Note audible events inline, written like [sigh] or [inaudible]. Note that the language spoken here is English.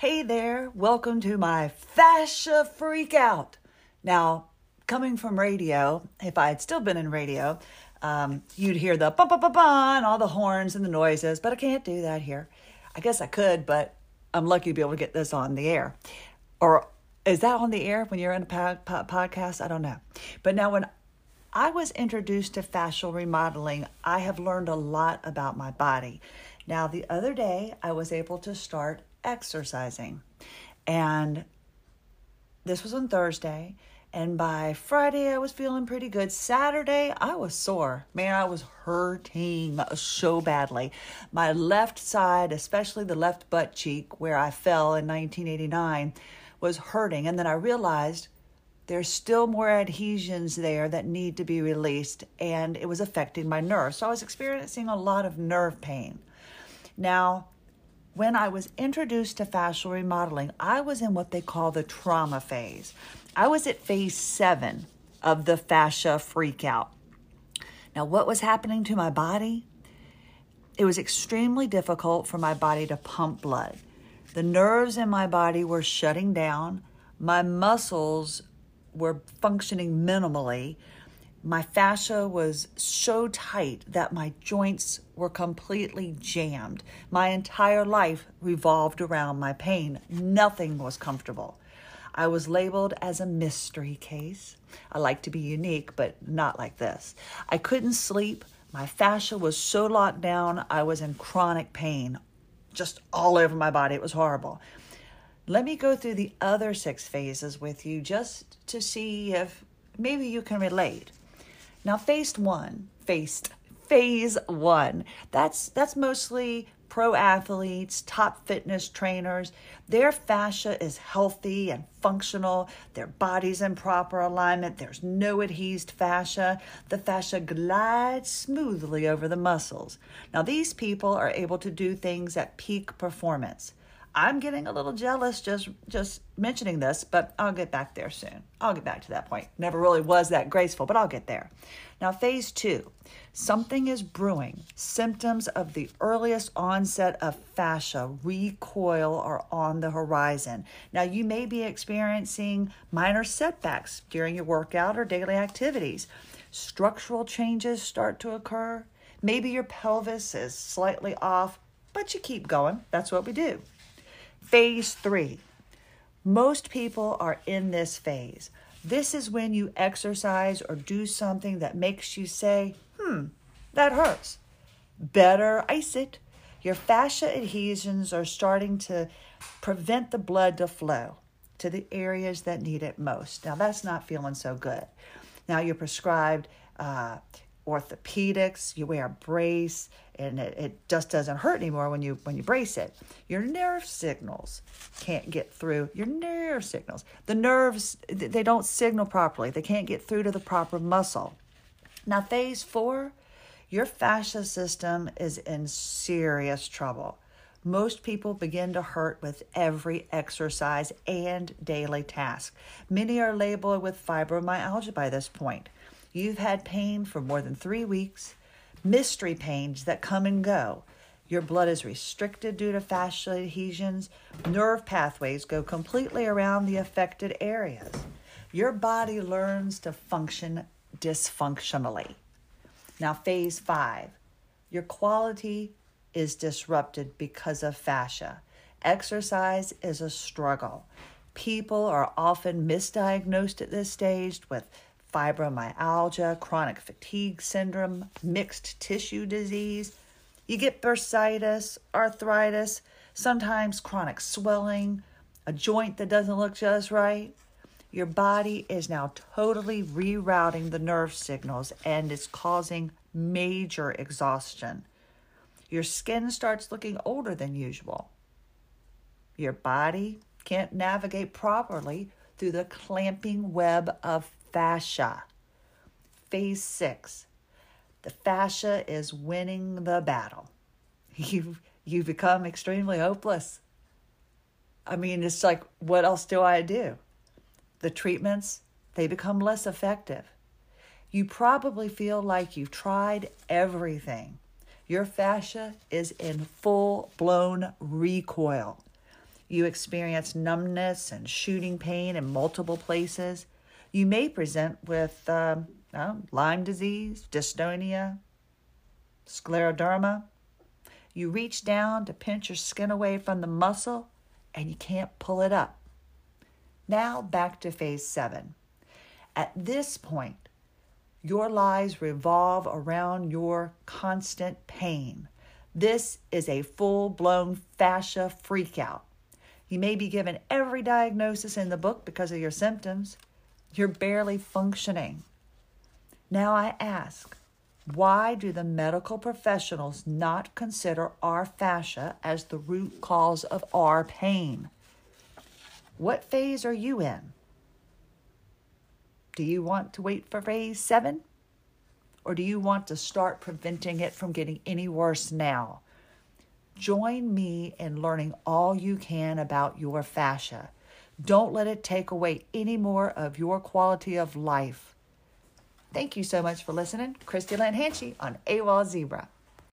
Hey there, welcome to my fascia freak out. Now, coming from radio, if I had still been in radio, um, you'd hear the bum bum bum bum and all the horns and the noises, but I can't do that here. I guess I could, but I'm lucky to be able to get this on the air. Or is that on the air when you're in a pod, pod, podcast? I don't know. But now, when I was introduced to fascial remodeling, I have learned a lot about my body. Now, the other day, I was able to start exercising. And this was on Thursday. And by Friday, I was feeling pretty good. Saturday, I was sore. Man, I was hurting so badly. My left side, especially the left butt cheek where I fell in 1989, was hurting. And then I realized there's still more adhesions there that need to be released, and it was affecting my nerves. So I was experiencing a lot of nerve pain. Now, when I was introduced to fascial remodeling, I was in what they call the trauma phase. I was at phase seven of the fascia freakout. Now, what was happening to my body? It was extremely difficult for my body to pump blood. The nerves in my body were shutting down. My muscles were functioning minimally my fascia was so tight that my joints were completely jammed. My entire life revolved around my pain. Nothing was comfortable. I was labeled as a mystery case. I like to be unique, but not like this. I couldn't sleep. My fascia was so locked down, I was in chronic pain, just all over my body. It was horrible. Let me go through the other six phases with you just to see if maybe you can relate. Now, phase one, faced phase one. That's that's mostly pro athletes, top fitness trainers. Their fascia is healthy and functional. Their body's in proper alignment. There's no adhesed fascia. The fascia glides smoothly over the muscles. Now, these people are able to do things at peak performance. I'm getting a little jealous just just mentioning this, but I'll get back there soon. I'll get back to that point. Never really was that graceful, but I'll get there. Now, phase two something is brewing. Symptoms of the earliest onset of fascia recoil are on the horizon. Now, you may be experiencing minor setbacks during your workout or daily activities. Structural changes start to occur. Maybe your pelvis is slightly off, but you keep going. That's what we do. Phase three. Most people are in this phase. This is when you exercise or do something that makes you say, hmm, that hurts. Better ice it. Your fascia adhesions are starting to prevent the blood to flow to the areas that need it most. Now, that's not feeling so good. Now, you're prescribed uh, orthopedics, you wear a brace, and it, it just doesn't hurt anymore when you when you brace it. Your nerve signals can't get through. Your nerve signals. The nerves they don't signal properly. They can't get through to the proper muscle. Now phase 4, your fascia system is in serious trouble. Most people begin to hurt with every exercise and daily task. Many are labeled with fibromyalgia by this point. You've had pain for more than three weeks, mystery pains that come and go. Your blood is restricted due to fascial adhesions. Nerve pathways go completely around the affected areas. Your body learns to function dysfunctionally. Now, phase five, your quality is disrupted because of fascia. Exercise is a struggle. People are often misdiagnosed at this stage with fibromyalgia, chronic fatigue syndrome, mixed tissue disease. You get bursitis, arthritis, sometimes chronic swelling, a joint that doesn't look just right. Your body is now totally rerouting the nerve signals and is causing major exhaustion. Your skin starts looking older than usual. Your body can't navigate properly through the clamping web of fascia. Phase six. The fascia is winning the battle. [laughs] You you become extremely hopeless. I mean, it's like, what else do I do? The treatments, they become less effective. You probably feel like you've tried everything. Your fascia is in full blown recoil. You experience numbness and shooting pain in multiple places. You may present with um, Lyme disease, dystonia, scleroderma. You reach down to pinch your skin away from the muscle and you can't pull it up. Now back to phase seven. At this point, your lives revolve around your constant pain. This is a full blown fascia freakout. You may be given every diagnosis in the book because of your symptoms. You're barely functioning. Now I ask, why do the medical professionals not consider our fascia as the root cause of our pain? What phase are you in? Do you want to wait for phase seven? Or do you want to start preventing it from getting any worse now? Join me in learning all you can about your fascia. Don't let it take away any more of your quality of life. Thank you so much for listening. Christie Lynn Hanchey on AWOL Zebra.